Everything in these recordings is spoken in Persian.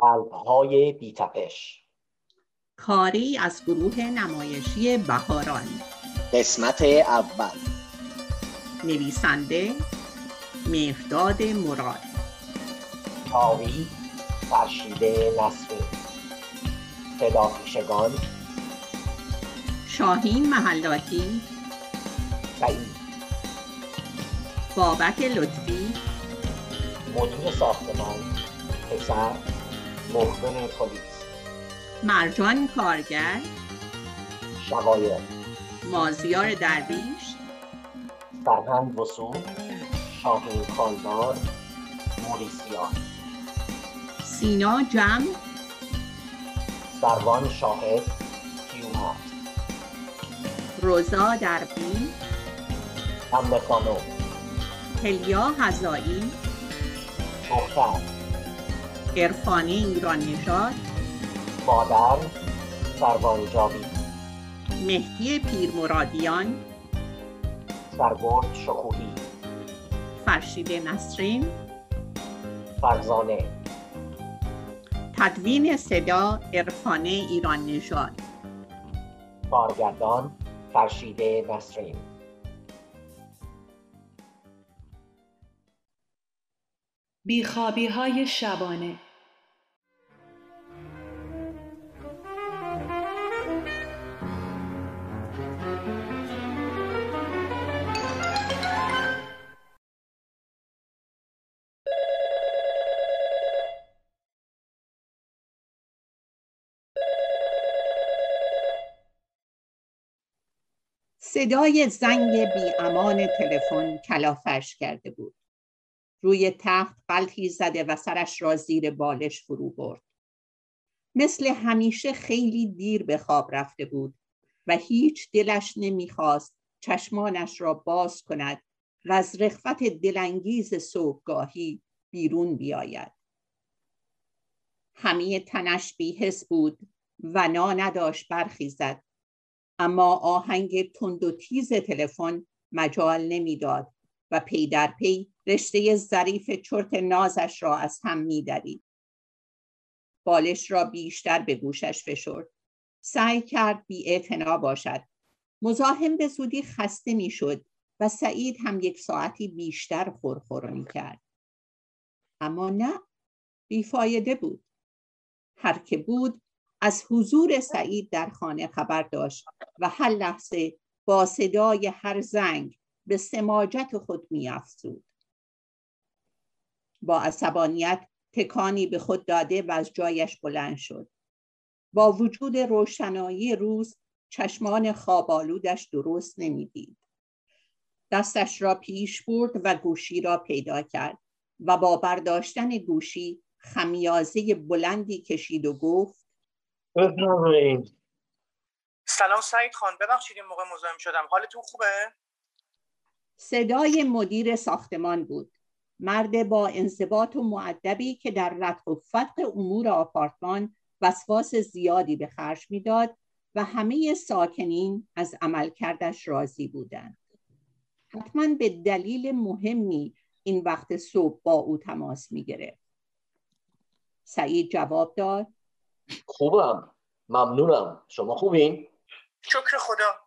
قلبهای بیتپش. کاری از گروه نمایشی بهاران. قسمت اول. نویسنده مهداد مراد. تاوی فرشیده نصری صدا پیشگان. شاهین محلاتی سعید. بابک لطفی. مدیر ساختمان. پسر. مخبر پلیس مرجان کارگر. شقایق. مازیار درویش. فرهنگ وسوم شاهین خاندار موریسیا سینا جم. سروان شاهد. کیومرد روزا دربی. امه خانم. هلیا هزایی دختر عرفانی ایران نژاد مادر سروان جاوید. مهدی پیرمرادیان. سرگرد شکوهی. فرشید نسرین. فرزانه. تدوین صدا عرفانه ایران نژاد کارگردان فرشیده نسرین. بیخوابی های شبانه. صدای زنگ بی امان تلفن کلافش کرده بود. روی تخت قلطی زده و سرش را زیر بالش فرو برد. مثل همیشه خیلی دیر به خواب رفته بود و هیچ دلش نمی‌خواست چشمانش را باز کند و از رخوت دلانگیز صبحگاهی بیرون بیاید. همه تنش بیحس بود و نا نداشت برخیزد. اما آهنگ تند و تیز تلفن مجال نمی‌داد و پی در پی رشته ظریف چرت نازش را از هم میدرید. بالش را بیشتر به گوشش فشرد. سعی کرد بی باشد. مزاحم به زودی خسته می‌شد و سعید هم یک ساعتی بیشتر خورخور می کرد. اما نه بیفایده بود. هر که بود از حضور سعید در خانه خبر داشت و هر لحظه با صدای هر زنگ به سماجت خود افزود. با عصبانیت تکانی به خود داده و از جایش بلند شد با وجود روشنایی روز چشمان خوابالودش درست نمی‌دید دستش را پیش برد و گوشی را پیدا کرد و با برداشتن گوشی خمیازه بلندی کشید و گفت سلام سعید خان. ببخشید این موقع مزاحم شدم. حالتون خوبه؟ صدای مدیر ساختمان بود. مرد با انضباط و معدبی که در رد و فتق امور آپارتمان وسواس زیادی به خرج می‌داد و همه ساکنین از عملکردش راضی بودند. حتما به دلیل مهمی این وقت صبح با او تماس می گرفت سعید جواب داد خوبم. ممنونم. شما خوبین؟ شکر خدا.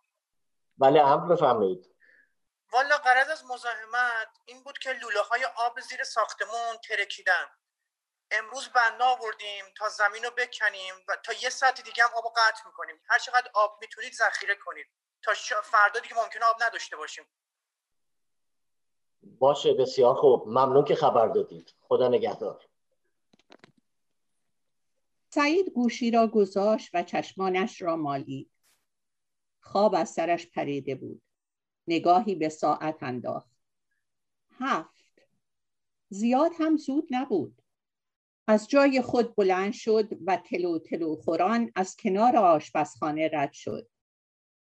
بله امر بفرمایید. والا قرض از مزاحمت این بود که لوله های آب زیر ساختمون ترکیدن. امروز بنا آوردیم تا زمین رو بکنیم و تا یه ساعت دیگه هم آب قطع می‌کنیم. هر چقدر آب می‌تونید ذخیره کنید. تا فردا دیگه ممکنه آب نداشته باشیم. باشه بسیار خوب. ممنون که خبر دادید. خدا نگهدار. سعید گوشی را گذاشت و چشمانش را مالید. خواب از سرش پریده بود. نگاهی به ساعت انداخت. هفت. زیاد هم زود نبود. از جای خود بلند شد و تلو تلو خوران از کنار آشپزخانه رد شد.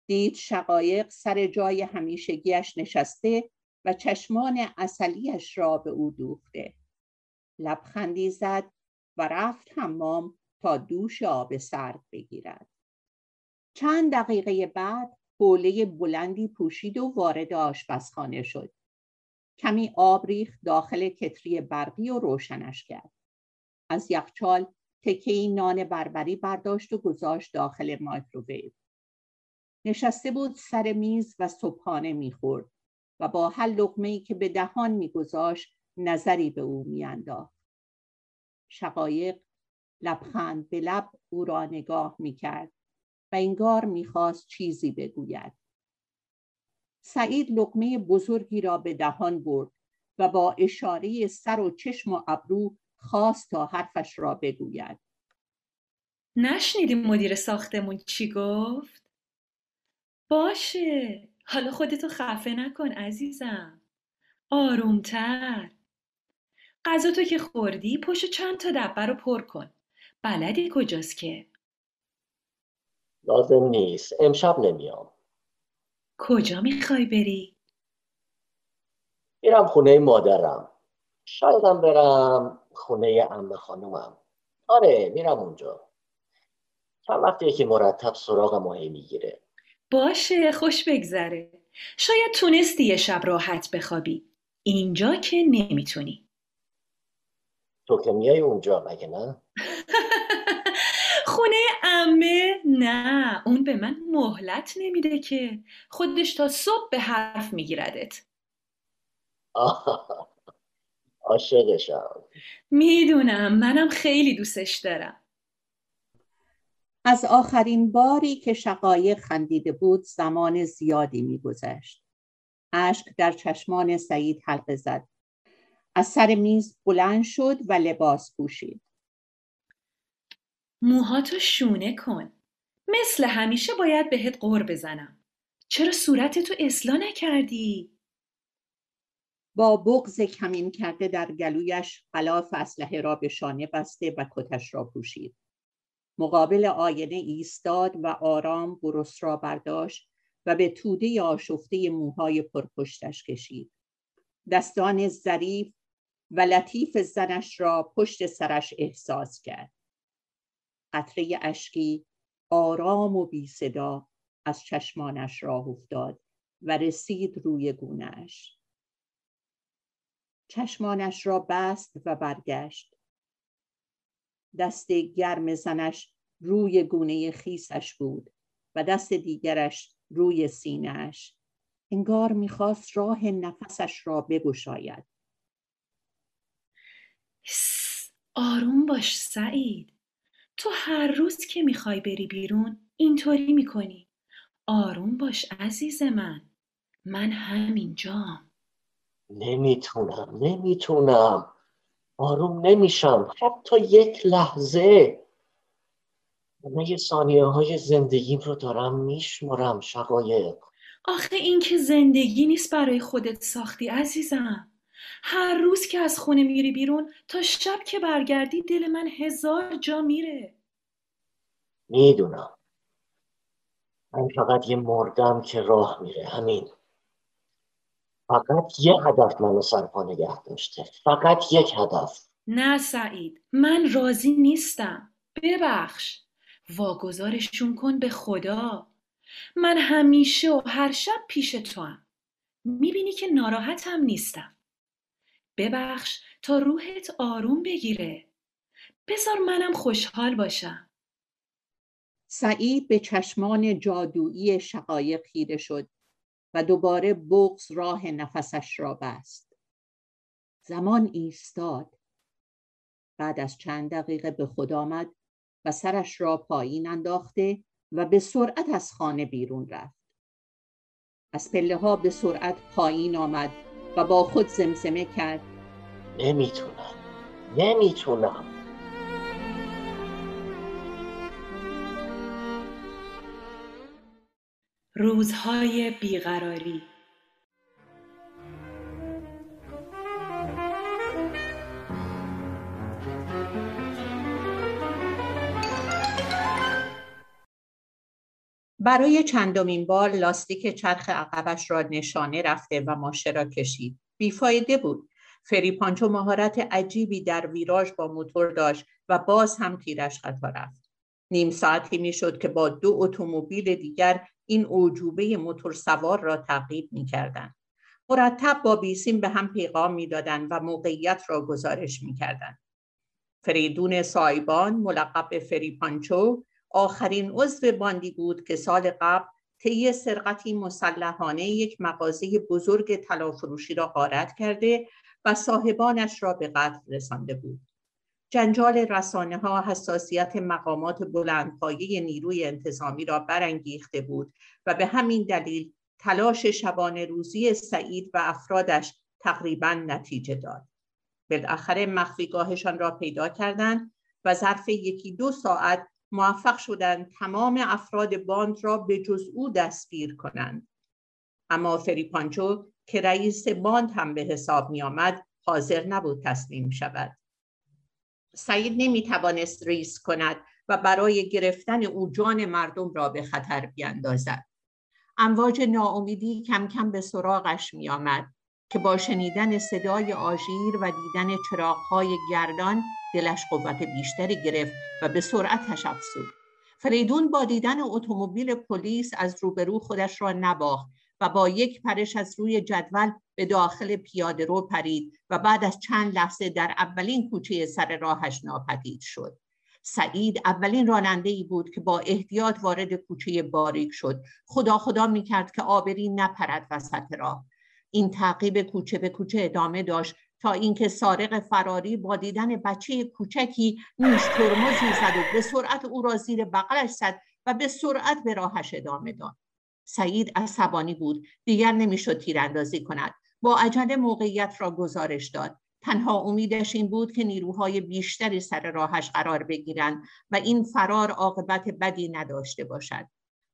دید شقایق سر جای همیشگیش نشسته و چشمان اصلیش را به او دوخته. لبخندی زد و رفت حمام تا دوش آب سرد بگیرد. چند دقیقه بعد حوله بلندی پوشید و وارد آشپزخانه شد. کمی آب ریخت داخل کتری برقی و روشنش کرد. از یخچال تکه نان بربری برداشت و گذاشت داخل مایکروویو. نشسته بود سر میز و صبحانه می‌خورد و با هر لقمه که به دهان میگذاشت نظری به او میانداخت. شقایق لبخند به لب او را نگاه می‌کرد و انگار می‌خواست چیزی بگوید. سعید لقمه بزرگی را به دهان برد و با اشاره سر و چشم و ابرو خواست تا حرفش را بگوید. نشنیدی مدیر ساختمون چی گفت؟ باشه. حالا خودتو خفه نکن عزیزم. آرومتر. غذا تو که خوردی پشت چند تا دبه رو پر کن. بلدی کجاست که؟ لازم نیست. امشب نمیام. کجا می‌خوای بری؟ میرم خونه مادرم. شایدم برم خونه امه خانومم. آره میرم اونجا. چند وقتیه که مرتب سراغ ماهی می‌گیره. باشه خوش بگذره. شاید تونستی یه شب راحت بخوابی. اینجا که نمی‌تونی. تو که میای اونجا مگه نه؟ خونه امه نه. اون به من مهلت نمیده که. خودش تا صبح به حرف میگیردت. آه، عاشقشم. می‌دونم. منم خیلی دوستش دارم. از آخرین باری که شقایق خندیده بود زمان زیادی میگذشت. اشک در چشمان سعید حلقه زد. از سر میز بلند شد و لباس پوشید. موهاتو شونه کن. مثل همیشه باید بهت قور بزنم. چرا صورتتو اصلاح نکردی؟ با بغز کمین کرده در گلویش غلاف اسلحه را به شانه بسته و کتش را پوشید. مقابل آینه ایستاد و آرام برس را برداشت و به توده آشفته موهای پرپشتش کشید. دستان ظریف و لطیف زنش را پشت سرش احساس کرد. قطره اشکی آرام و بی صدا از چشمانش راه افتاد و رسید روی گونهش چشمانش را بست و برگشت. دست گرم زنش روی گونه خیسش بود و دست دیگرش روی سینهش انگار می‌خواست راه نفسش را بگشاید. آروم باش سعید. تو هر روز که می‌خوای بری بیرون اینطوری می‌کنی. آروم باش عزیز من. من همینجام. نمی‌تونم نمی‌تونم. آروم نمیشم. حتی یک لحظه. همه ثانیه های زندگیم رو دارم میشمرم شقایق. آخه این که زندگی نیست برای خودت ساختی عزیزم. هر روز که از خونه میری بیرون تا شب که برگردی دل من هزار جا میره. می‌دونم. من فقط یه مردم که راه میره همین. فقط یه هدف منو سرپا نگه داشته. فقط یک هدف. نه سعید من راضی نیستم. ببخش. واگذارشون کن به خدا. من همیشه و هر شب پیش تو هم می‌بینی که ناراحتم نیستم. ببخش تا روحت آروم بگیره. بذار منم خوشحال باشم. سعید به چشمان جادویی شقایق خیره شد و دوباره بغز راه نفسش را بست. زمان ایستاد. بعد از چند دقیقه به خود آمد و سرش را پایین انداخته و به سرعت از خانه بیرون رفت. از پله ها به سرعت پایین آمد و با خود زمزمه کرد نمی‌تونم نمی‌تونم روزهای بیقراری برای چندمین بار لاستیک چرخ عقبش را نشانه رفته و ماشه را کشید. بیفایده بود. فریپانچو مهارت عجیبی در ویراژ با موتور داشت و باز هم تیرش خطا رفت. نیم ساعتی می‌شد که با دو اتومبیل دیگر این اعجوبه موتور سوار را تعقیب می کردن. مرتب با بیسیم به هم پیغام می‌دادند و موقعیت را گزارش می‌کردند. فریدون سایبان ملقب فریپانچو آخرین عضو باندی بود که سال قبل طی سرقتی مسلحانه یک مغازه بزرگ طلافروشی را غارت کرده و صاحبانش را به قتل رسانده بود. جنجال رسانه ها حساسیت مقامات بلندپایه نیروی انتظامی را برانگیخته بود و به همین دلیل تلاش شبانه روزی سعید و افرادش تقریبا نتیجه داد. بالاخره مخفیگاهشان را پیدا کردند و ظرف یکی دو ساعت موفق شدند تمام افراد باند را به جز او دستگیر کنند. اما فریپانچو که رئیس باند هم به حساب می آمد حاضر نبود تسلیم شود. سعید نمی توانست ریسک کند و برای گرفتن او جان مردم را به خطر بیاندازد. امواج ناامیدی کم کم به سراغش می آمد که با شنیدن صدای آژیر و دیدن چراغهای گردان دلش قوت بیشتری گرفت و به سرعتش افزود فریدون با دیدن اتومبیل پلیس از روبرو خودش را نباخت و با یک پرش از روی جدول به داخل پیاده رو پرید و بعد از چند لحظه در اولین کوچه سر راهش ناپدید شد. سعید اولین راننده ای بود که با احتیاط وارد کوچه باریک شد. خدا خدا می کرد که آبری نپرد وسط راه. این تعقیب کوچه به کوچه ادامه داشت تا اینکه سارق فراری با دیدن بچه کوچکی نیش ترمزی زد و به سرعت او را زیر بغلش زد و به سرعت به راهش ادامه داد سعید عصبانی بود. دیگر نمی‌شد تیراندازی کند. با عجله موقعیت را گزارش داد. تنها امیدش این بود که نیروهای بیشتری سر راهش قرار بگیرند و این فرار عاقبت بدی نداشته باشد.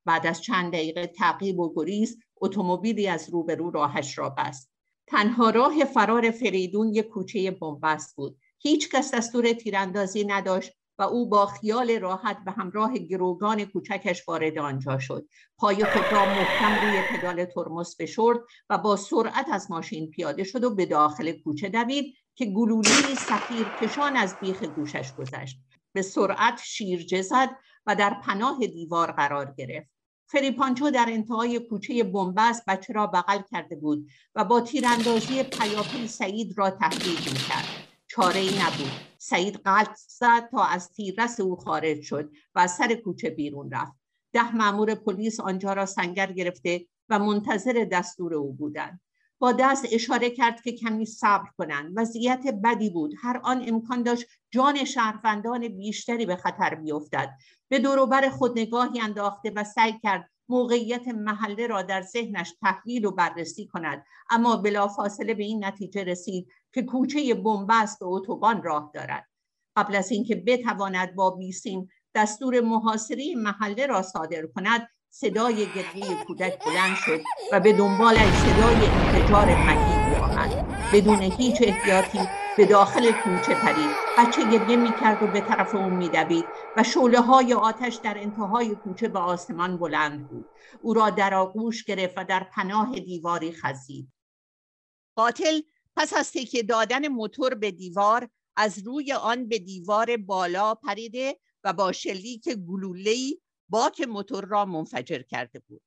بعد از چند دقیقه تعقیب و گریز اتومبیلی از روبرو راهش را بست. تنها راه فرار فریدون یک کوچه بنبست بود. هیچ کس دستور تیراندازی نداشت. و او با خیال راحت به همراه گروگان کوچکش وارد آنجا شد. پای خود را محکم روی پدال ترمز فشرد و با سرعت از ماشین پیاده شد و به داخل کوچه دوید که گلوله سفیر کشان از بیخ گوشش گذشت. به سرعت شیرجه زد و در پناه دیوار قرار گرفت. فریپانچو در انتهای کوچه بنبست بچه را بغل کرده بود و با تیراندازی پیاپی سعید را تهدید می‌کرد. چاره ای نبود. سعید قلب زد تا از تیررس او خارج شد و از سر کوچه بیرون رفت. ده مامور پلیس آنجا را سنگر گرفته و منتظر دستور او بودند. با دست اشاره کرد که کمی صبر کنند. وضعیت بدی بود. هر آن امکان داشت جان شهروندان بیشتری به خطر بیفتد. به دوروبر خود نگاهی انداخته و سعی کرد موقعیت محله را در ذهنش تحلیل و بررسی کند. اما بلافاصله به این نتیجه رسید که کوچه بنبست به اتوبان راه دارد. قبل از اینکه بتواند با بیسیم دستور محاصره محله را صادر کند صدای گریه کودک بلند شد و به دنبالش صدای انفجار مهیبی آمد بدون هیچ احتیاطی به داخل کوچه پرید؟ بچه گریه می‌کرد و به طرف اون میدوید و شعله های آتش در انتهای کوچه به آسمان بلند بود. او را در آغوش گرفت و در پناه دیواری خزید. قاتل پس از تکیه دادن موتور به دیوار از روی آن به دیوار بالا پریده و با شلیک گلوله‌ای باک موتور را منفجر کرده بود.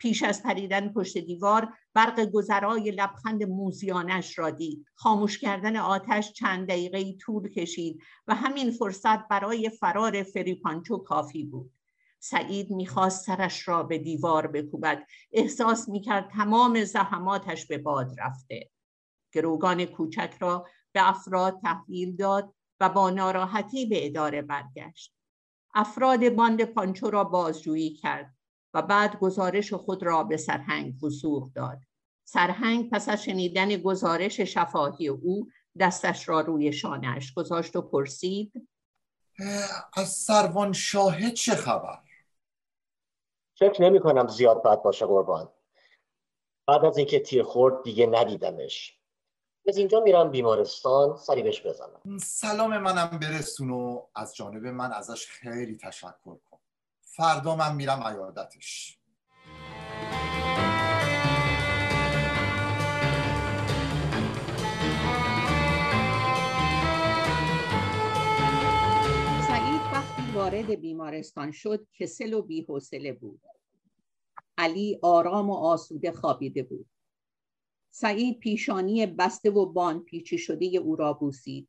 پیش از پریدن پشت دیوار برق گذرای لبخند موزیانش را دید. خاموش کردن آتش چند دقیقه طول کشید و همین فرصت برای فرار فریپانچو کافی بود. سعید می‌خواست سرش را به دیوار بکوبد. احساس می‌کرد تمام زحماتش به باد رفته. گروگان کوچک را به افراد تحویل داد و با ناراحتی به اداره برگشت. افراد باند پانچو را بازجویی کرد. و بعد گزارش خود را به سرهنگ وسوق داد. سرهنگ پس از شنیدن گزارش شفاهی او دستش را روی شانهش گذاشت و پرسید از سروان شاهد چه خبر؟ فکر نمی کنم زیاد بد باشه قربان. بعد از اینکه تیر خورد دیگه ندیدمش. از اینجا میرم بیمارستان سری بهش بزنم. سلام منم برسون و از جانب من ازش خیلی تشکر کن فردا من میرم عیادتش. سعید وقتی وارد بیمارستان شد کسل و بیحوصله بود. علی آرام و آسوده خوابیده بود. سعید پیشانی بسته و بان پیچی شده او را بوسید.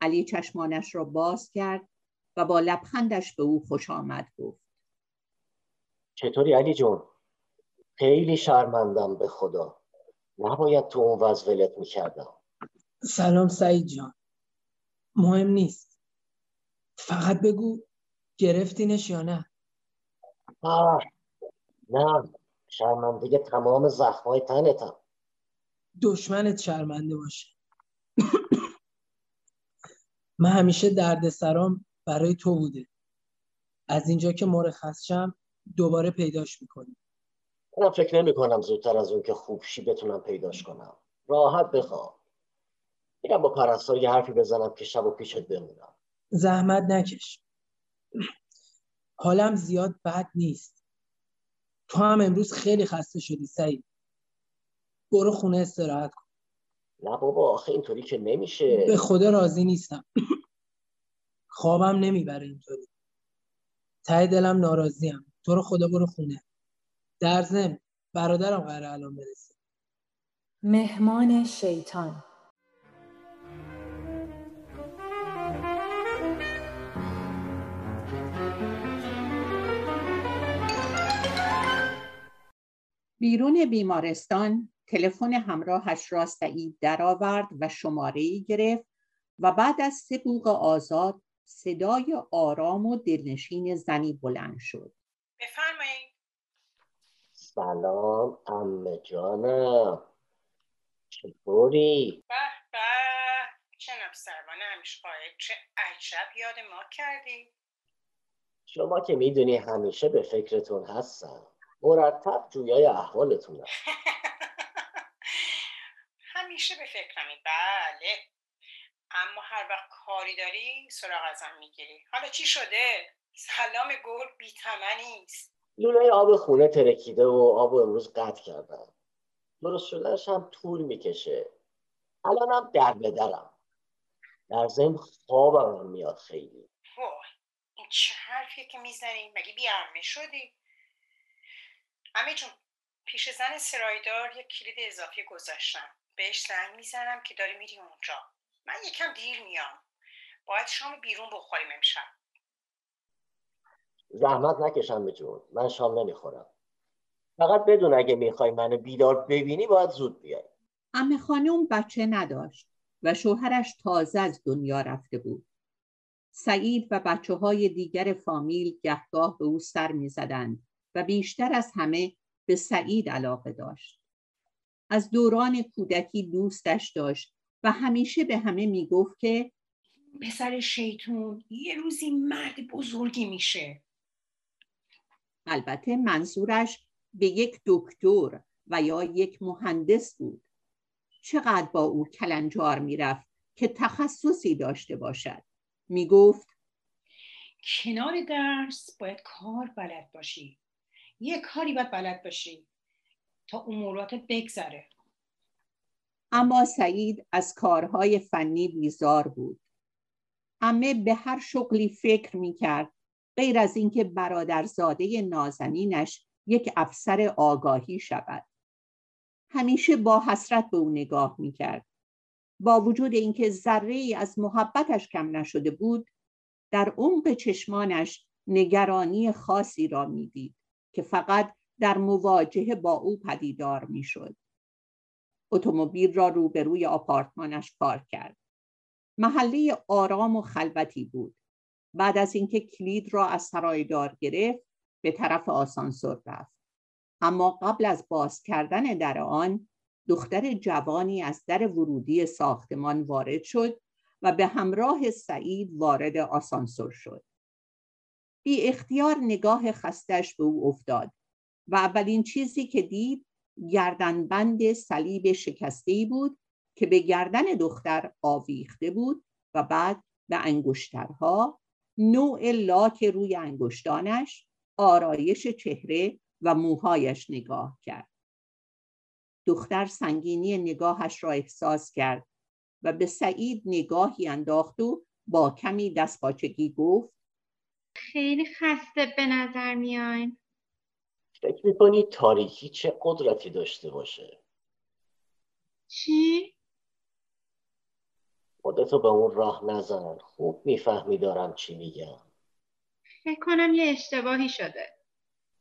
علی چشمانش را باز کرد و با لبخندش به او خوش آمد گفت. چطوری علی جون؟ خیلی شرمندم به خدا. نباید تو اون وضع ولت می‌کردم. سلام سعید جان. مهم نیست. فقط بگو گرفتینش یا نه؟ آه نه. شرمندگی تمام زخمای تنتم. دشمنت شرمنده باشه. من همیشه درد سرام برای تو بوده. از اینجا که مرخص شم دوباره پیداش می‌کنی. من فکر نمی کنم زودتر از اون که خوب شی بتونم پیداش کنم. راحت بخواب. میرم با پرستار یه حرفی بزنم که شب و پیشت بمونم. زحمت نکش. حالم زیاد بد نیست. تو هم امروز خیلی خسته شدی سعید. برو خونه استراحت کن. نه بابا آخه اینطوری که نمیشه. به خدا راضی نیستم. خوابم نمی‌بره اینطوری. ته دلم ناراضیم. تو رو خدا برو خونه. در ضمن برادرم قراره الان برسه. مهمان شیطان. بیرون بیمارستان تلفن همراهش را سعید درآورد و شماره گرفت و بعد از سه بوق آزاد صدای آرام و دلنشین زنی بلند شد. بفرمایید. سلام امه جانم. چطوری؟ به به. جناب سروان همیشه چه عجب یاد ما کردی. شما که می‌دونی همیشه به فکرتون هستم. مرتب جویای احوالتونم. همیشه به فکرمی بله. اما هر وقت کاری داری سراغ ازم می‌گیری. حالا چی شده؟ سلام گل بیتمنی است. لوله آب خونه ترکیده و آب امروز قطع کردم. درست شدنش هم طول می‌کشه. الانم در به درم. در ضمن خوابم هم میاد خیلی. وای این چه حرفیه که می‌زنی؟ مگه بیارمه شدی؟ امی جون پیش زن سرایدار یک کلید اضافی گذاشتم. بهش زنگ می‌زنم که داری میری اونجا. من یکم دیر میام. باید شام بیرون بخوریم امشب. زحمت نکشم به جون. من شام نمی‌خورم. فقط بدون اگه می‌خوای منو بیدار ببینی باید زود بیای. امه خانم بچه نداشت و شوهرش تازه از دنیا رفته بود. سعید و بچه های دیگر فامیل گهگاه به او سر می زدند و بیشتر از همه به سعید علاقه داشت. از دوران کودکی دوستش داشت و همیشه به همه می گفت که پسر شیطون یه روزی مرد بزرگی میشه البته منظورش به یک دکتر و یا یک مهندس بود. چقدر با او کلنجار می‌رفت که تخصصی داشته باشد. می گفت کنار درس باید کار بلد باشی یه کاری باید بلد باشی تا امورات بگذره اما سعید از کارهای فنی بیزار بود. همه به هر شغلی فکر می کرد غیر از اینکه برادرزاده نازنینش یک افسر آگاهی شود. همیشه با حسرت به او نگاه می کرد. با وجود اینکه ذره ای از محبتش کم نشده بود در عمق چشمانش نگرانی خاصی را می‌دید که فقط در مواجهه با او پدیدار می‌شد. اتومبیل را روبروی آپارتمانش پارک کرد. محله آرام و خلوتی بود. بعد از اینکه کلید را از سرایدار گرفت به طرف آسانسور رفت. اما قبل از باز کردن در آن دختر جوانی از در ورودی ساختمان وارد شد و به همراه سعید وارد آسانسور شد. بی اختیار نگاه خستش به او افتاد و اولین چیزی که دید گردنبند صلیب شکسته بود که به گردن دختر آویخته بود و بعد به انگشترها نوع لاک روی انگشتانش آرایش چهره و موهایش نگاه کرد. دختر سنگینی نگاهش را احساس کرد و به سعید نگاهی انداخت و با کمی دستپاچگی گفت خیلی خسته به نظر میاین. فکر می‌کنی تاریکی چه قدرتی داشته باشه؟ چی؟ خودتو به اون راه نزن. خوب می‌فهمی دارم چی میگم. فکر کنم یه اشتباهی شده.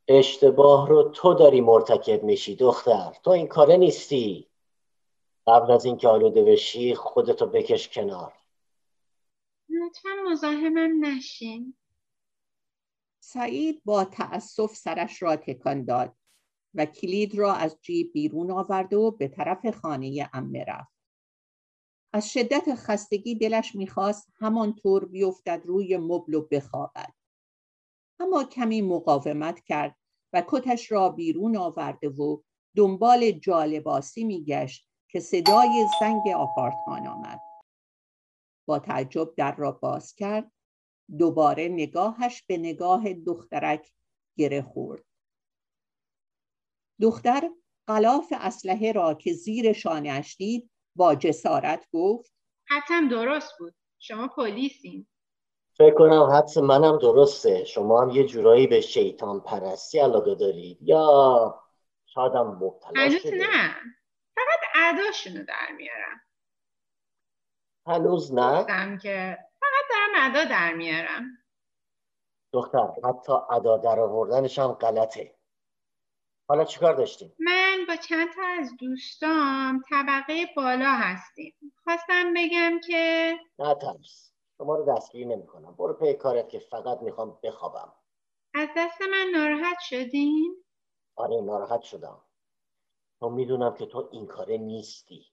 اشتباه رو تو داری مرتکب میشی دختر. تو این کاره نیستی. قبل از اینکه آلوده بشی خودتو بکش کنار. لطفا مزاحمم نشین. سعید با تأسف سرش را تکان داد و کلید را از جیب بیرون آورد و به طرف خانه امه رفت. از شدت خستگی دلش می‌خواست همانطور بیفتد روی مبل و بخوابد. اما کمی مقاومت کرد و کتش را بیرون آورده و دنبال جالباسی میگشت که صدای زنگ آپارتمان آمد. با تعجب در را باز کرد دوباره نگاهش به نگاه دخترک گره خورد. دختر غلاف اسلحه را که زیر شانهاش دید با جسارت گفت حتم درست بود. شما پلیسین. فکر کنم حدس منم درسته. شما هم یه جورایی به شیطان پرستی علاقه دارید یا شاید هم مبتلا هنوز شده؟ نه. فقط اداشونو در میارم. هنوز نه؟ که ادا در میارم. دختر حتی ادا در آوردنش هم غلطه. حالا چیکار داشتیم؟ من با چند تا از دوستام طبقه بالا هستیم. خواستم بگم که نه ترس. شما رو دستگیر نمی‌کنم. برو پی کارت که فقط می‌خوام بخوابم. از دست من ناراحت شدین؟ آره ناراحت شدم. تو می‌دونم که تو این کاره نیستی.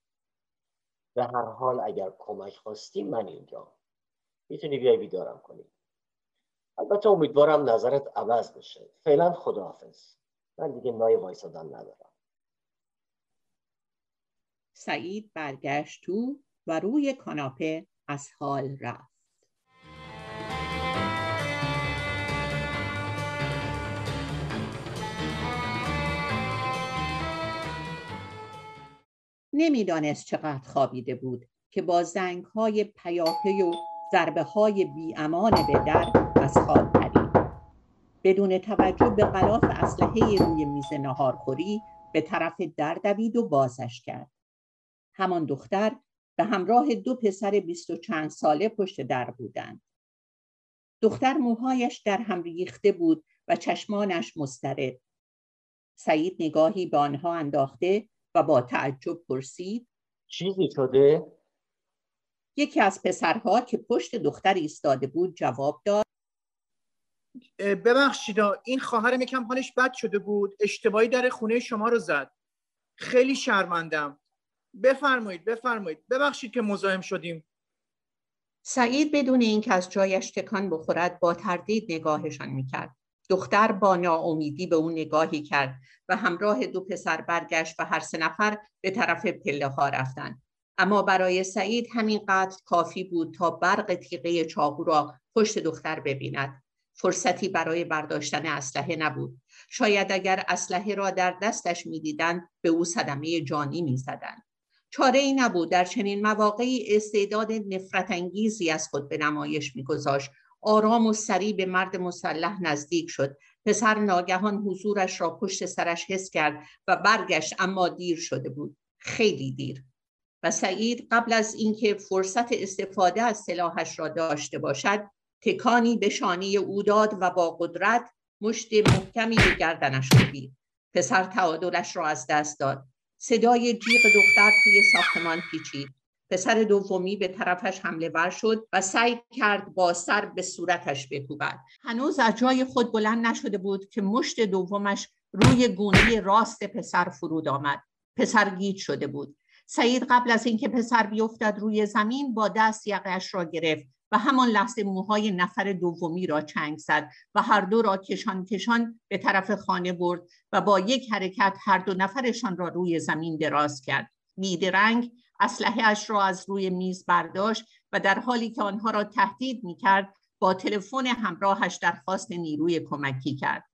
به هر حال اگر کمک خواستی من اینجا می‌تونی بیای بیدارم کنی. البته امیدوارم نظرت عوض بشه. فعلا خداحافظ. من دیگه نای وایسادن ندارم. سعید برگشت تو و روی کاناپه از حال رفت. نمی‌دانست چقدر خوابیده بود که با زنگ های پیاپی و ضربه های بیامان به در از خواب پرید. بدون توجه به غلاف اسلحه روی میز نهارخوری به طرف در دوید و بازش کرد. همان دختر به همراه دو پسر بیست و چند ساله پشت در بودند. دختر موهایش در هم ریخته بود و چشمانش مسترد. سعید نگاهی به آنها انداخته و با تعجب پرسید چیزی شده؟ یکی از پسرها که پشت دختر ایستاده بود جواب داد. اه، ببخشیدا این خواهرم یکم حالش بد شده بود. اشتباهی در خونه شما رو زد. خیلی شرمندم. بفرمایید بفرمایید. ببخشید که مزاحم شدیم. سعید بدون اینکه از جایش تکان بخورد با تردید نگاهشان می‌کرد. دختر با ناامیدی به او نگاهی کرد و همراه دو پسر برگشت و هر سه نفر به طرف پله ها رفتند. اما برای سعید همین قدر کافی بود تا برق تیغه چاقو را پشت دختر ببیند. فرصتی برای برداشتن اسلحه نبود. شاید اگر اسلحه را در دستش می‌دیدند به او صدمه جانی می‌زدند. چاره ای نبود در چنین مواقعی استعداد نفرت انگیزی از خود به نمایش میگذاشت آرام و سریع به مرد مسلح نزدیک شد پسر ناگهان حضورش را پشت سرش حس کرد و برگشت اما دیر شده بود خیلی دیر و سعید قبل از اینکه فرصت استفاده از سلاحش را داشته باشد تکانی به شانه او داد و با قدرت مشت محکمی به گردنش کوبید. پسر تعادلش را از دست داد. صدای جیغ دختر توی ساختمان پیچید. پسر دومی به طرفش حمله ور شد و سعی کرد با سر به صورتش بکوبد. هنوز از جای خود بلند نشده بود که مشت دومش روی گونه راست پسر فرود آمد. پسر گیج شده بود. سعید قبل از اینکه پسر بیفتد روی زمین با دست یقهش را گرفت و همان لحظه موهای نفر دومی را چنگ زد و هر دو را کشان کشان به طرف خانه برد و با یک حرکت هر دو نفرشان را روی زمین دراز کرد. بیدرنگ اسلحه اش را از روی میز برداشت و در حالی که آنها را تهدید می کرد با تلفن همراهش درخواست نیروی کمکی کرد.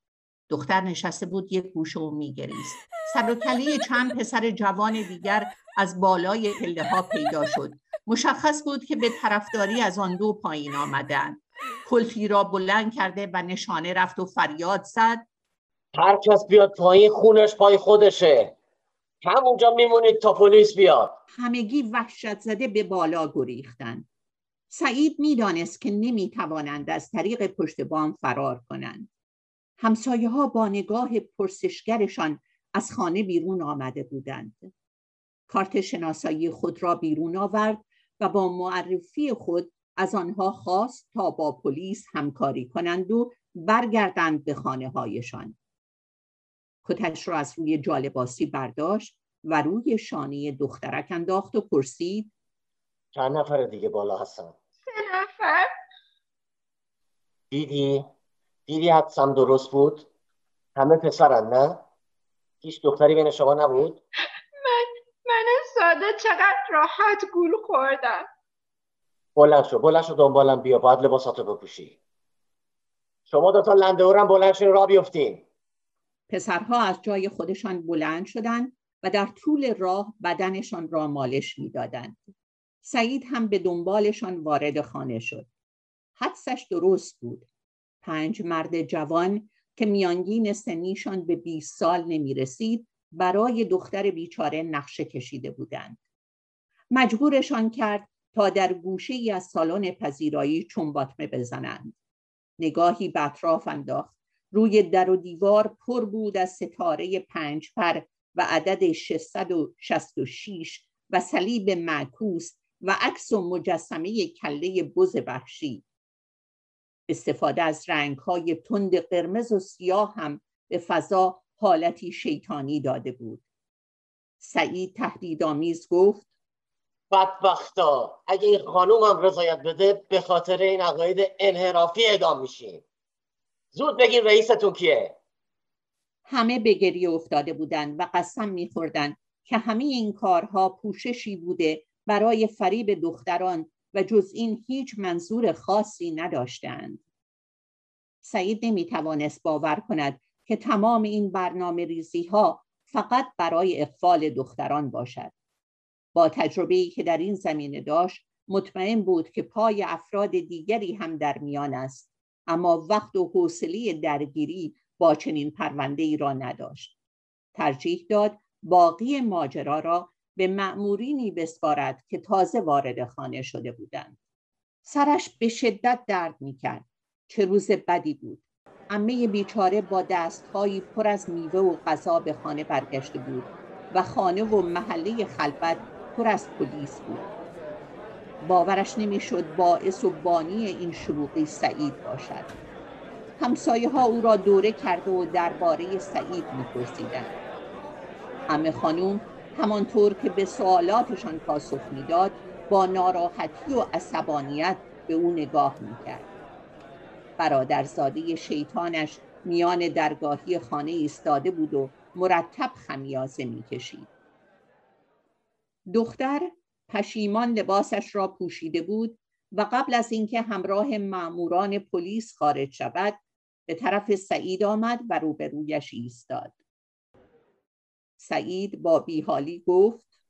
دختر نشسته بود یک گوشه و میگریست. سر و کله چند پسر جوان دیگر از بالای پله ها پیدا شد. مشخص بود که به طرفداری از آن دو پایین آمدند. کلفی را بلند کرده و نشانه رفت و فریاد زد. هر کس بیاد پایین خونش پای خودشه. همونجا میمونید تا پلیس بیاد. همگی وحشت زده به بالا گریختند. سعید می‌دانست که نمی‌توانند از طریق پشت بام فرار کنند. همسایه ها با نگاه پرسشگرشان از خانه بیرون آمده بودند کارت شناسایی خود را بیرون آورد و با معرفی خود از آنها خواست تا با پلیس همکاری کنند و برگردند به خانه هایشان. کتش را از روی جالباسی برداشت و روی شانه دخترک انداخت و پرسید چند نفر دیگه بالا هستن سه نفر دیدی؟ دیدی حدسم درست بود؟ همه پسرن نه؟ هیچ دختری بین شما نبود؟ من من ساده چقدر راحت گول خوردم بلند شو بلند شو دنبالم بیا باید لباساتو بپوشی شما دوتا لنده اورم بلند شو را بیفتین پسرها از جای خودشان بلند شدند و در طول راه بدنشان را مالش می‌دادند. سعید هم به دنبالشان وارد خانه شد. حدسش درست بود. پنج مرد جوان که میانگین سنیشان به 20 سال نمی رسید برای دختر بیچاره نقشه کشیده بودند. مجبورشان کرد تا در گوشه ای از سالن پذیرایی چنباتمه بزنند. نگاهی به اطراف انداخت. روی در و دیوار پر بود از ستاره پنج پر و عدد 666 و صلیب معکوس و عکس و مجسمه کله بز وحشی استفاده از رنگهای تند قرمز و سیاه هم به فضا حالتی شیطانی داده بود. سعید تهدیدآمیز گفت بدبختا اگه این خانوم هم رضایت بده به خاطر این عقاید انحرافی اعدام میشین زود بگین رئیستون کیه؟ همه به گریه افتاده بودند و قسم میخوردند که همه این کارها پوششی بوده برای فریب دختران و جز این هیچ منظور خاصی نداشتند. سعید نمی‌توانست باور کند که تمام این برنامه ریزی ها فقط برای اقفال دختران باشد. با تجربه‌ای که در این زمینه داشت مطمئن بود که پای افراد دیگری هم در میان است اما وقت و حوصله درگیری با چنین پرونده ای را نداشت ترجیح داد باقی ماجرا را به مأمورینی بسپارد که تازه وارد خانه شده بودند. سرش به شدت درد می‌کرد. چه روز بدی بود. امه بیچاره با دستهایی پر از میوه و غذا به خانه برگشته بود و خانه و محله خلبت پر از پلیس بود. باورش نمی‌شد باعث و بانی این شروعی سعید باشد. همسایه ها او را دوره کرده و درباره سعید میپرسیدند. همه خانوم همانطور که به سوالاتشان پاسخ می‌داد با ناراحتی و عصبانیت به او نگاه می‌کرد. برادرزاده شیطانش میان درگاهی خانه ایستاده بود و مرتب خمیازه می‌کشید. دختر پشیمان لباسش را پوشیده بود و قبل از اینکه همراه ماموران پلیس خارج شود به طرف سعید آمد و روبرویش ایستاد. سعید با بیحالی گفت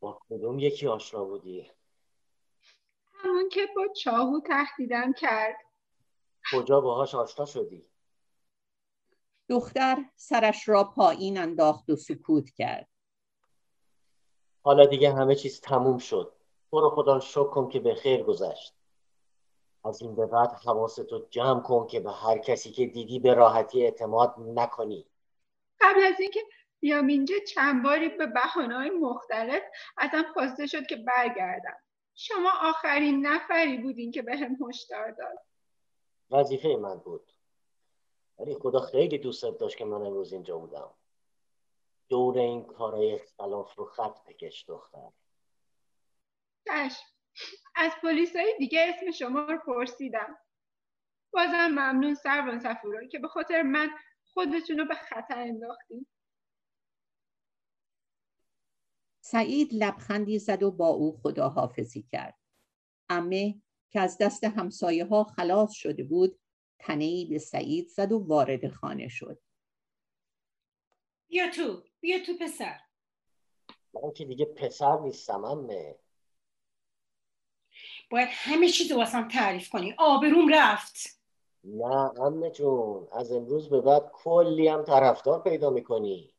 با کدوم یکی آشنا بودی؟ همون که با چاهو تهدیدم کرد. کجا باهاش آشنا شدی؟ دختر سرش را پایین انداخت و سکوت کرد. حالا دیگه همه چیز تموم شد. برو خدا شکر کن که به خیر گذشت. از این به بعد حواستو جمع کن که به هر کسی که دیدی به راحتی اعتماد نکنی. قبل از اینکه بیام اینجا چند باری به بحانه‌های مختلف ازم خواسته شد که برگردم. شما آخرین نفری بودین که به هم هشدار داد. وظیفه من بود. ولی خدا خیلی دوست داشت که من امروز اینجا بودم. دور این کارهای اختلاف رو خط بکش دختر. چشم. از پلیس های دیگه اسم شما رو پرسیدم. بازم ممنون سربان سفورایی که به خاطر من خودتون رو به خطر انداختیم سعید لبخندی زد و با او خداحافظی کرد. امه که از دست همسایه ها خلاص شده بود تنهی به سعید زد و وارد خانه شد. بیا تو بیا تو پسر. من که دیگه پسر نیستم امه. باید همه چیز رو واسم تعریف کنی. آبروم رفت. نه امه جون. از امروز به بعد کلی هم طرفدار پیدا می‌کنی.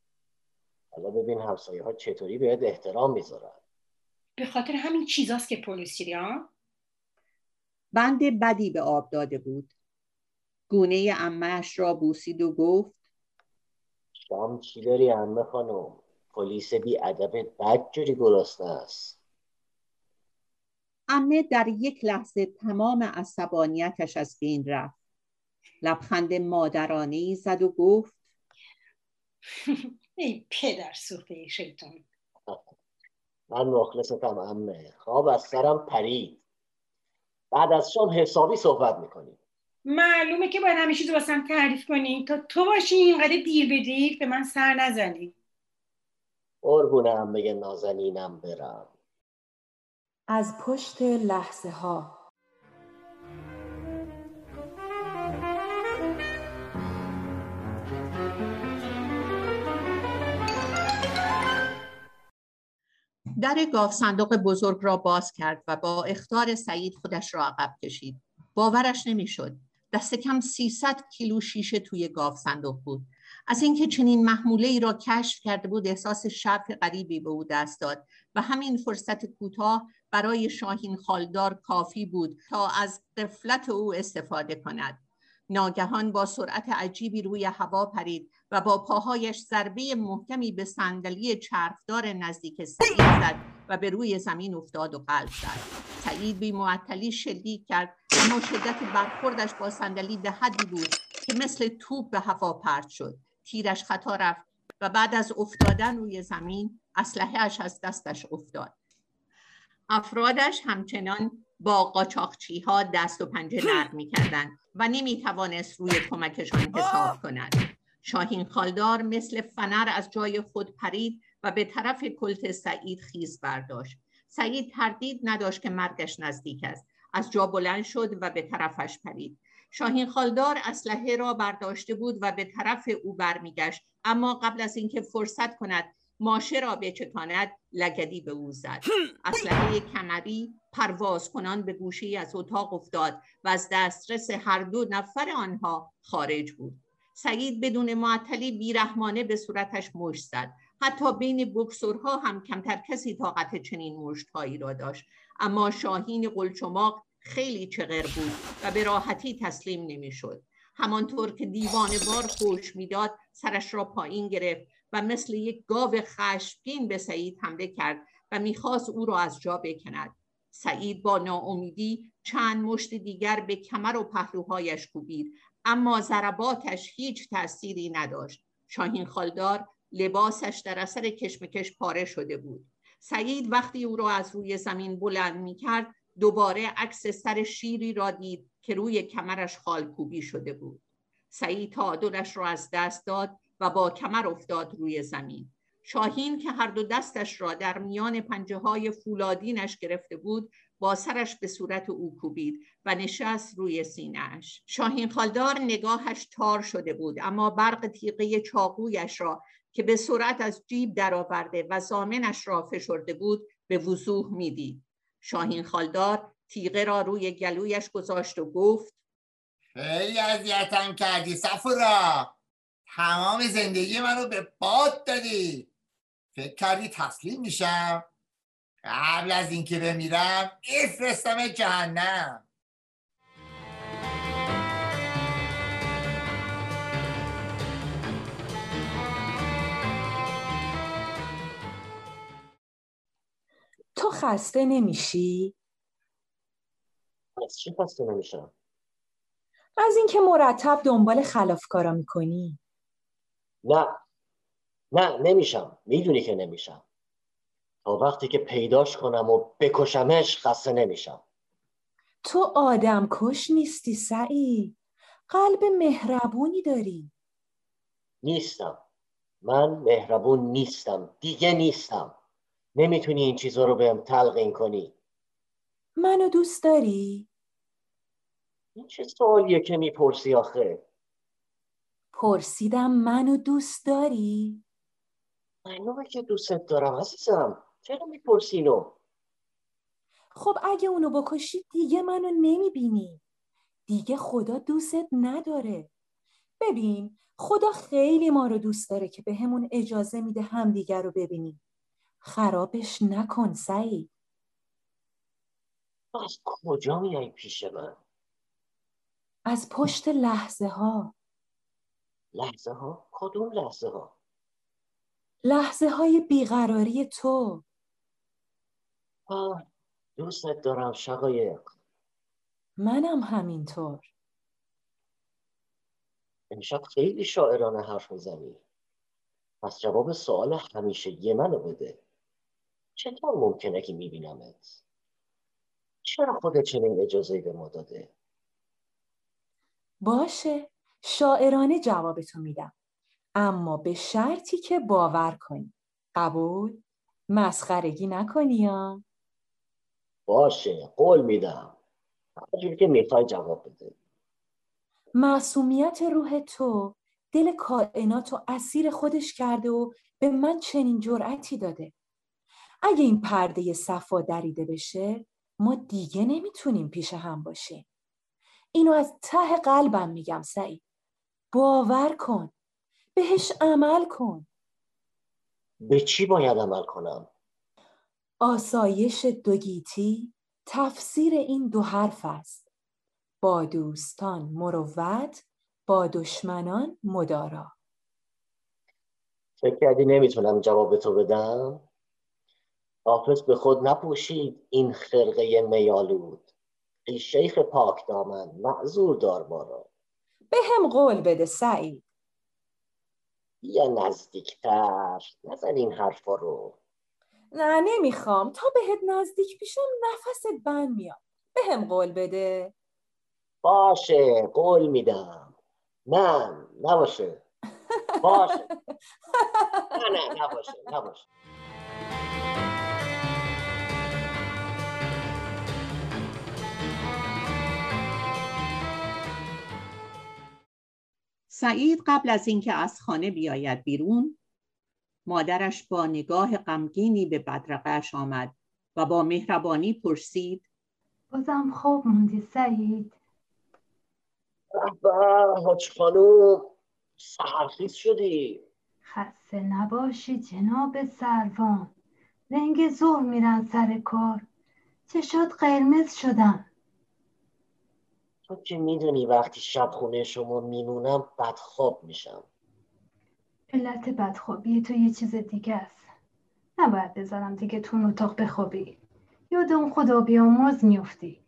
حالا ببین همسایه ها چطوری بهت احترام می‌ذارن. به خاطر همین چیزاست که پلیسی ها بند بدی به آب داده بود. گونه امهش را بوسید و گفت شام چی داری امه خانم؟ پلیس بی ادبت بد جوری گرسنه است. امه در یک لحظه تمام عصبانیتش از بین رفت. لبخند مادرانه ای زد و گفت ای پدر سوخته شیطان. من مخلصتم امه. خواب از سرم پرید. بعد از شام حسابی صحبت می‌کنیم. معلومه که باید همیشه تو واسم تعریف کنی. تا تو باشی اینقدر دیر به دیر به من سر نزنی. قربون امه نازنینم برم. از پشت لحظه ها در گاف صندوق بزرگ را باز کرد و با اختار سعید خودش را عقب کشید. باورش نمی‌شد. دست کم 300 کیلو شیشه توی گاف صندوق بود. از اینکه چنین محموله ای را کشف کرده بود احساس شرف غریبی به او دست داد و همین فرصت کوتاه برای شاهین خالدار کافی بود تا از قفلت او استفاده کند. ناگهان با سرعت عجیبی روی هوا پرید و با پاهایش ضربه محکمی به صندلی چرخدار نزدیک سعید زد و به روی زمین افتاد و قلب زد. سعید بی معطلی شلیک کرد اما شدت برخوردش با صندلی به حدی بود که مثل توپ به هوا پرت شد. تیرش خطا رفت و بعد از افتادن روی زمین اسلحهاش از دستش افتاد. افرادش همچنان با قاچاقچی ها دست و پنجه نرم می و نمی توانست روی کمکشان حساب کند. شاهین خالدار مثل فنر از جای خود پرید و به طرف کلت سعید خیز برداشت. سعید تردید نداشت که مرگش نزدیک است. از جا بلند شد و به طرفش پرید. شاهین خالدار اسلحه را برداشته بود و به طرف او برمیگشت. اما قبل از اینکه فرصت کند ماشه را بچکاند لگدی به او زد. اسلحه کمری پرواز کنان به گوشه از اتاق افتاد و از دسترس هر دو نفر آنها خارج بود. سعید بدون معطلی بیرحمانه به صورتش مشت زد. حتی بین بکسورها هم کمتر کسی طاقت چنین مشتهایی را داشت. اما شاهین قلچماق خیلی چغر بود و به راحتی تسلیم نمی‌شد. همانطور که دیوانه بار خوش می‌داد سرش را پایین گرفت و مثل یک گاو خشمگین به سعید حمله کرد و می‌خواست او را از جا بکند. سعید با ناامیدی چند مشت دیگر به کمر و پهلوهایش کوبید. اما ضرباتش هیچ تأثیری نداشت. شاهین خالدار لباسش در اثر کشمکش پاره شده بود. سعید وقتی او را از روی زمین بلند می کرد دوباره عکس سر شیری را دید که روی کمرش خالکوبی شده بود. سعید تعادلش را از دست داد و با کمر افتاد روی زمین. شاهین که هر دو دستش را در میان پنجه های فولادینش گرفته بود با سرش به صورت او کوبید و نشست روی سینهش شاهین خالدار نگاهش تار شده بود اما برق تیغه چاقویش را که به سرعت از جیب درآورده و زامنش را فشرده بود به وضوح می‌دید. شاهین خالدار تیغه را روی گلویش گذاشت و گفت خیلی اذیتم کردی سفورا تمام زندگی منو به باد دادی. فکر کردی تسلیم میشم؟ قبل از اینکه بمیرم افرستم جهنم. تو خسته نمیشی؟ از چی خسته نمیشم؟ از اینکه مرتب دنبال خلافکارا می‌کنی. نه. نه نمیشم. می‌دونی که نمیشم. تا وقتی که پیداش کنم و بکشمش خسته نمیشم. تو آدم کش نیستی سعی قلب مهربونی داری. نیستم. من مهربون نیستم. دیگه نیستم. نمی‌تونی این چیزا رو بهم تلقین کنی. منو دوست داری؟ این چه سوالیه که می‌پرسی آخه؟ پرسیدم منو دوست داری؟ معلومه که دوستت دارم عزیزم. چرا می‌پرسی اینو؟ خب اگه اونو بکشی دیگه منو نمی‌بینی. دیگه خدا دوستت نداره. ببین خدا خیلی ما رو دوست داره که به همون اجازه میده همدیگر رو ببینیم. خرابش نکن سعید. از کجا میای پیش من؟ از پشت لحظه ها لحظه ها کدوم لحظه ها لحظه های بیقراری تو. آه دوستت دارم شقایق. منم همینطور. امشب خیلی شاعرانه حرف می‌زنی. پس جواب سوال همیشه یه منو بده. چطور ممکنه که میبینمت؟ چرا خودت چنین اجازه به ما داده؟ باشه شاعرانه جوابتو میدم. اما به شرطی که باور کنی. قبول؟ مسخرگی نکنی یا باشه قول میدم. همونجوری که می‌خوای جواب بده. معصومیت روح تو دل کائنات و اسیر خودش کرده و به من چنین جرأتی داده. اگه این پرده صفا دریده بشه ما دیگه نمی‌تونیم پیش هم باشیم. اینو از ته قلبم میگم سعید. باور کن. بهش عمل کن. به چی باید عمل کنم؟ آسایش دوگیتی تفسیر این دو حرف است. با دوستان مروت با دشمنان مدارا. فکر کردی نمی‌تونم جواب تو بدم؟ حافظ به خود نپوشید این خرقه میالود. ای شیخ پاک دامن معذور دار ما را. به هم قول بده سعید. بیا نزدیکتر نزن این حرفا رو. نه نمی‌خوام. تا بهت نزدیک پیشم نفست بند میاد به هم قول بده. باشه قول میدم. نه نباشه. باشه. نه نه نباشه نباشه. سعید قبل از اینکه از خانه بیاید بیرون مادرش با نگاه غمگینی به بدرقهش آمد و با مهربانی پرسید بازم خواب موندی سعید؟ به حاج خانوم سهرخیز شدی. خسته نباشی جناب سروان رنگ ظهر میرن سر کار. چشات قرمز شدن تو که می‌دونی وقتی شب خونه شما میمونم بدخواب میشم. علت بدخوابی تو یه چیز دیگه است. نباید بذارم دیگه تو اون اتاق بخوابی. یاد اون خدا بیامرز میفتی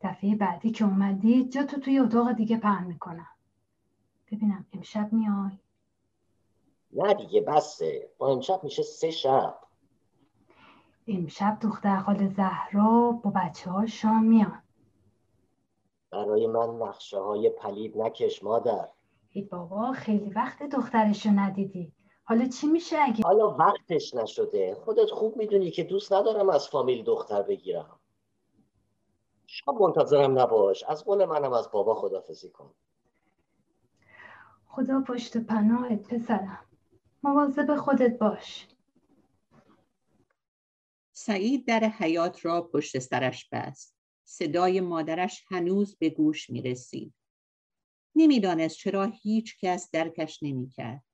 دفعه بعدی که اومدی جا تو توی اتاق دیگه پهن می‌کنم. ببینم امشب میای؟ نه دیگه بسه. با امشب میشه سه شب. امشب دختر خال زهرا با بچه ها شام میان. برای من نقشه های پلید نکش مادر. ای بابا خیلی وقت دخترشو ندیدی. حالا چی میشه اگه؟ حالا وقتش نشده. خودت خوب می‌دونی که دوست ندارم از فامیل دختر بگیرم. شب منتظرم نباش. از قول منم از بابا خدافزی کن. خدا پشت پناهت پسرم. مواظب خودت باش. سعید در حیات را پشت سرش بست. صدای مادرش هنوز به گوش می رسید. نمی‌دانست چرا هیچ کس درکش نمی کرد.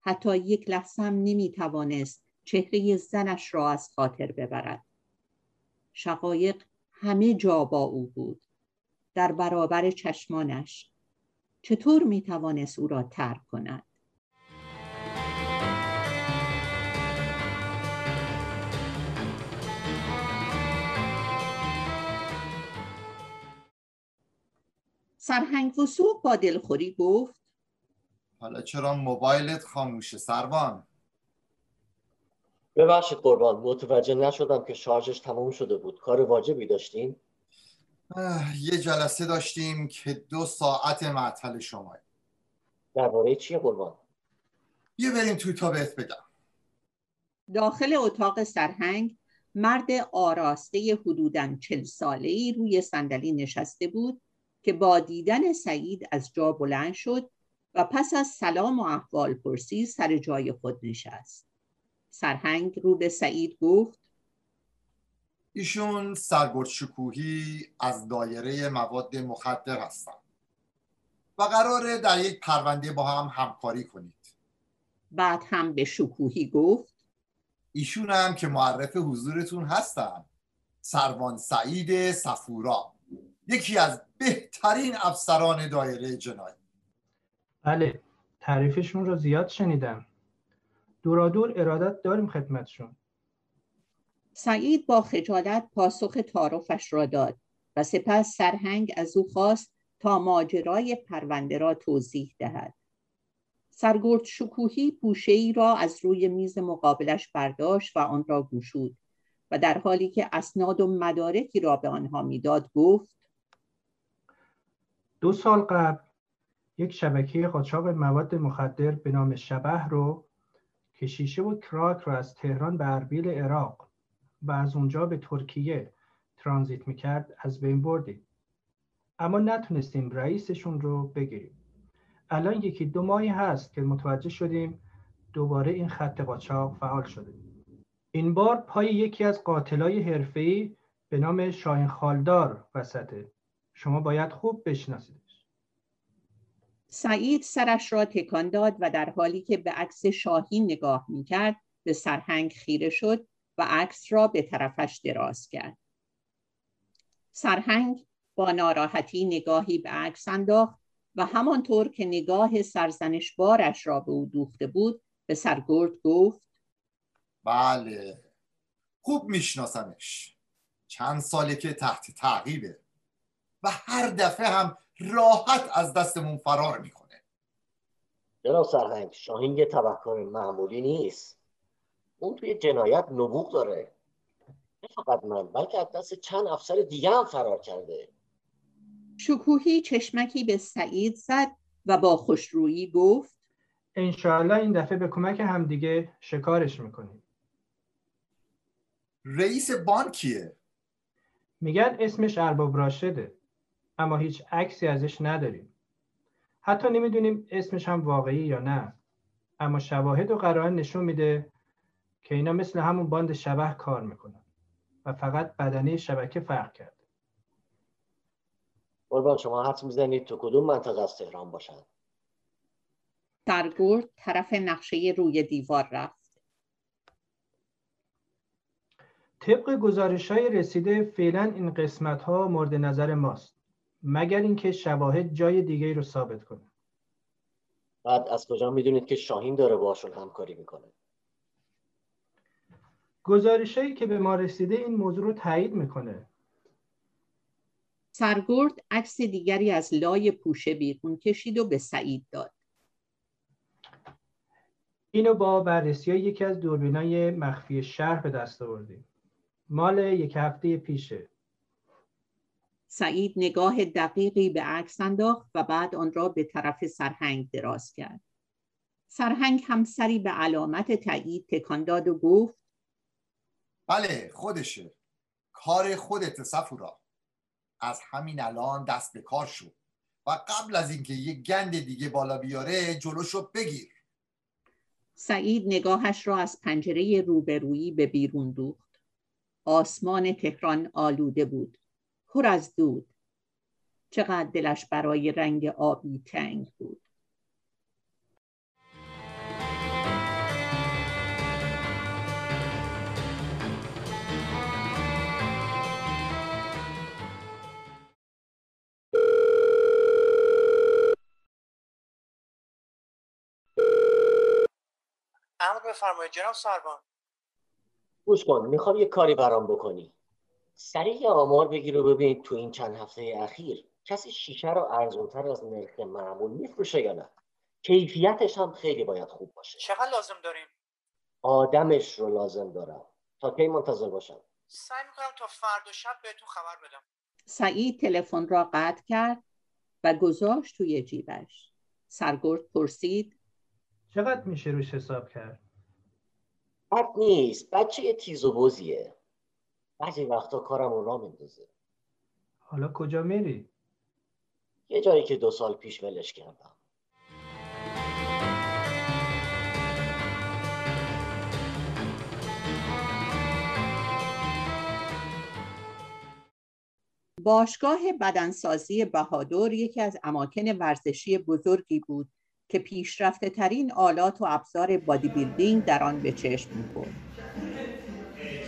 حتی یک لحظه هم نمی توانست چهره زنش را از خاطر ببرد. شقایق همه جا با او بود. در برابر چشمانش. چطور می توانست او را ترک کند؟ سرهنگ وسوق با دلخوری گفت. حالا چرا موبایلت خاموشه سروان؟ ببخشید قربان متوجه نشدم که شارژش تموم شده بود. کار واجبی داشتین؟ اه، یه جلسه داشتیم که دو ساعت معطل شما درباره چیه قربان؟ یه بریم توی تا بهت بگم. داخل اتاق سرهنگ مرد آراسته حدوداً چل ساله ای روی صندلی نشسته بود. که با دیدن سعید از جا بلند شد و پس از سلام و احوال پرسی سر جای خود نشست. سرهنگ رو به سعید گفت ایشون سرگرد شکوهی از دایره مواد مخدر هستن و قراره در یک پرونده با هم همکاری کنید بعد هم به شکوهی گفت ایشون هم که معرف حضورتون هستم سروان سعید صفورا یکی از بهترین افسران دایره جنایی. بله تعریفشون رو زیاد شنیدم. دورادور ارادت داریم خدمتشون. سعید با خجالت پاسخ تعارفش را داد و سپس سرهنگ از او خواست تا ماجرای پرونده را توضیح دهد. سرگرد شکوهی پوشه ای را از روی میز مقابلش برداشت و آن را گشود و در حالی که اسناد و مدارکی را به آنها می‌داد گفت دو سال قبل یک شبکه قاچاق مواد مخدر به نام شبه رو که شیشه و کراک رو از تهران به اربیل عراق و از اونجا به ترکیه ترانزیت می‌کرد از بین بردیم. اما نتونستیم رئیسشون رو بگیریم. الان یکی دو ماهی هست که متوجه شدیم دوباره این خط قاچاق فعال شده. این بار پای یکی از قاتلای حرفه‌ای به نام شاهین خالدار وسطه. شما باید خوب بشناسیدش. سعید سرش را تکان داد و در حالی که به عکس شاهین نگاه می‌کرد به سرهنگ خیره شد و عکس را به طرفش دراز کرد. سرهنگ با ناراحتی نگاهی به عکس انداخت و همانطور که نگاه سرزنش بارش را به او دوخته بود به سرگرد گفت بله خوب میشناسمش. چند ساله که تحت تعقیبه. و هر دفعه هم راحت از دستمون فرار می‌کنه. جناب سرهنگ شاهین یه تبهکار معمولی نیست. اون توی جنایت نبوغ داره. نه فقط من بلکه از دست چند افسر دیگه هم فرار کرده. شکوهی چشمکی به سعید زد و با خوشرویی گفت انشاءالله این دفعه به کمک همدیگه شکارش می‌کنیم. رئیس بانکیه میگن اسمش ارباب راشده. اما هیچ عکسی ازش نداریم. حتی نمی‌دونیم اسمش هم واقعی یا نه. اما شواهد و قرائن نشون میده که اینا مثل همون باند شبه کار می‌کنن و فقط بدنه شبکه فرق کرد قربان شما حدس می‌زنید تو کدوم منطقه از تهران باشن؟ سرگرد طرف نقشه روی دیوار رفت. طبق گزارش های رسیده فعلا این قسمت ها مورد نظر ماست. مگر اینکه شواهد جای دیگه رو ثابت کنه. بعد از کجا می‌دونید که شاهین داره باشون همکاری می‌کنه؟ گزارش هایی که به ما رسیده این موضوع رو تایید می‌کنه. سرگرد عکس دیگری از لای پوشه بیرون کشید و به سعید داد. اینو با بررسی یکی از دوربینای مخفی شهر به دست آوردیم. مال یک هفته پیشه. سعید نگاه دقیقی به عکس انداخت و بعد آن را به طرف سرهنگ دراز کرد. سرهنگ هم سری به علامت تایید تکان داد و گفت بله خودشه. کار خودت صفورا از همین الان دست به کار شو و قبل از اینکه یه گند دیگه بالا بیاره جلوشو بگیر. سعید نگاهش را از پنجره روبرویی به بیرون دوخت. آسمان تهران آلوده بود. پر از دود. چقدر دلش برای رنگ آبی تنگ بود. امر بفرمایید. جناب سربان. گوش کن می‌خوام یه کاری برام بکنی. سریع آمار بگیر و ببین تو این چند هفته اخیر کسی شیشه رو ارزونتر از نرخ معمول میفروشه یا نه. کیفیتش هم خیلی باید خوب باشه. چقدر لازم داریم؟ آدمش رو لازم دارم. تا کی منتظر باشم؟ سعی می‌کنم تا فردا شب بهتون خبر بدم. سعید تلفن را قطع کرد و گذاشت توی جیبش. سرگرد پرسید چقدر میشه روش حساب کرد؟ حد نیست. بچه تیز و بزیه. بعضی وقتا کارم رو را میندازه. حالا کجا میری؟ یه جایی که دو سال پیش ولش کردم. باشگاه بدنسازی بهادر یکی از اماکن ورزشی بزرگی بود که پیشرفته ترین آلات و ابزار بادی بیلدینگ در آن به چشم می‌خورد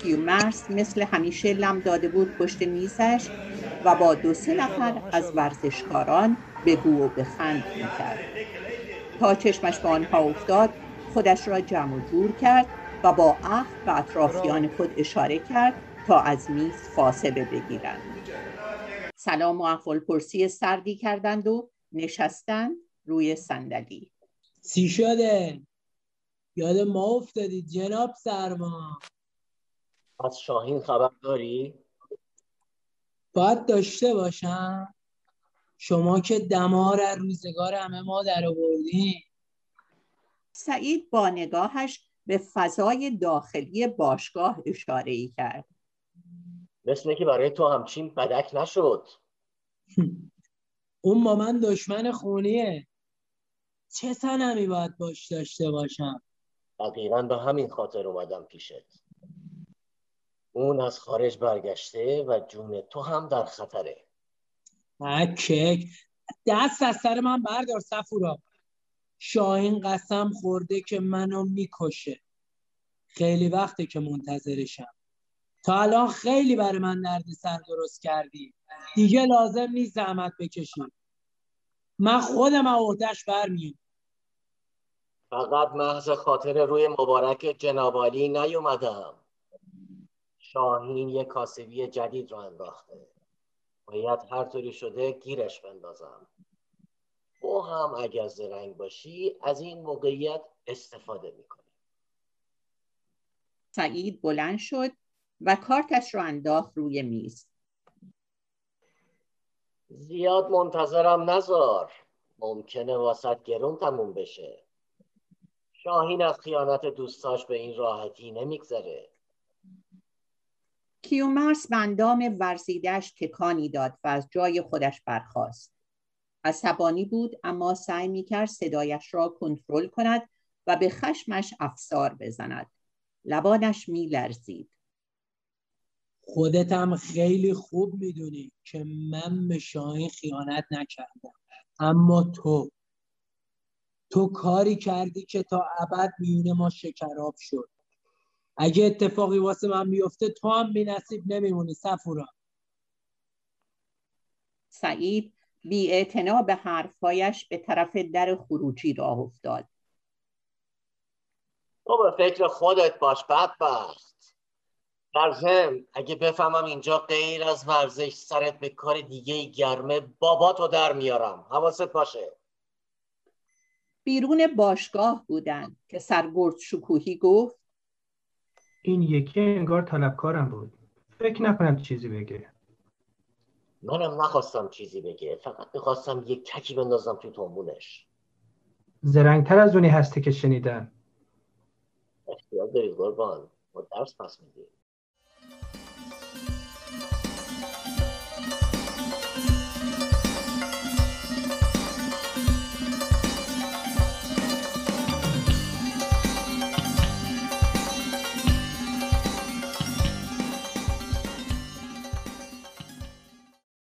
کیومرس مثل همیشه لم داده بود پشت میزش و با دو سه نفر از ورزشکاران بگو و بخند می‌کرد. تا چشمش به آنها افتاد خودش را جمع و جور کرد و با عهد به اطرافیان خود اشاره کرد تا از میز فاصله بگیرند. سلام و احوال پرسی سردی کردند و نشستند روی صندلی. سی شده؟ یاد ما افتادید جناب سرما. از شاهین خبر داری؟ باید داشته باشم. شما که دمار از روزگار همه ما در آوردین سعید با نگاهش به فضای داخلی باشگاه اشاره ای کرد. مثل که برای تو همچین بدک نشد. اون با من دشمن خونیه. چه سنمی باید باش داشته باشم؟ دقیقا به همین خاطر اومدم پیشت. اون از خارج برگشته و جون تو هم در خطره. کک دست از سر من بردار سفورا. شاهین قسم خورده که منو می‌کشه. خیلی وقته که منتظرشم. تا الان خیلی برای من درد سر درست کردی. دیگه لازم نیست زحمت بکشی. من خودم عهدهش برمیم. فقط محض خاطر روی مبارک جنابالی نیومدم. شاهین یه کاسبی جدید رو انداخته. باید هر طوری شده گیرش بندازم. تو هم اگر زرنگ باشی از این موقعیت استفاده می‌کنی. سعید بلند شد و کارتش رو انداخت روی میز. زیاد منتظرم نزار. ممکنه واسط گرون تموم بشه. شاهین از خیانت دوستاش به این راحتی نمیگذره. کیومرس به اندام ورزیدش تکانی داد و از جای خودش برخاست. عصبانی بود اما سعی می‌کرد صدایش را کنترل کند و به خشمش افسار بزند. لبانش میلرزید. خودت هم خیلی خوب می‌دونی که من به شاهین خیانت نکردم اما تو. تو کاری کردی که تا ابد میونه ما شکراب شد. اگه اتفاقی واسه من میفته تو هم بی نصیب نمیمونی سفورا. سعید بی به حرفهایش به طرف در خروجی راه افتاد. تو به فکر خودت باش بدبخت. در ضمن اگه بفهمم اینجا غیر از ورزش سرت به کار دیگه گرمه باباتو در میارم. حواست باشه. بیرون باشگاه بودند که سرگرد شکوهی گفت این یکی انگار طلبکارم بود. فکر نکنم چیزی بگه. منم نخواستم چیزی بگه. فقط می‌خواستم یک ککی بندازم توی تومونش زرنگتر از اونی هستی که شنیدن اختیار داری قربان. ما درس پس میدیم.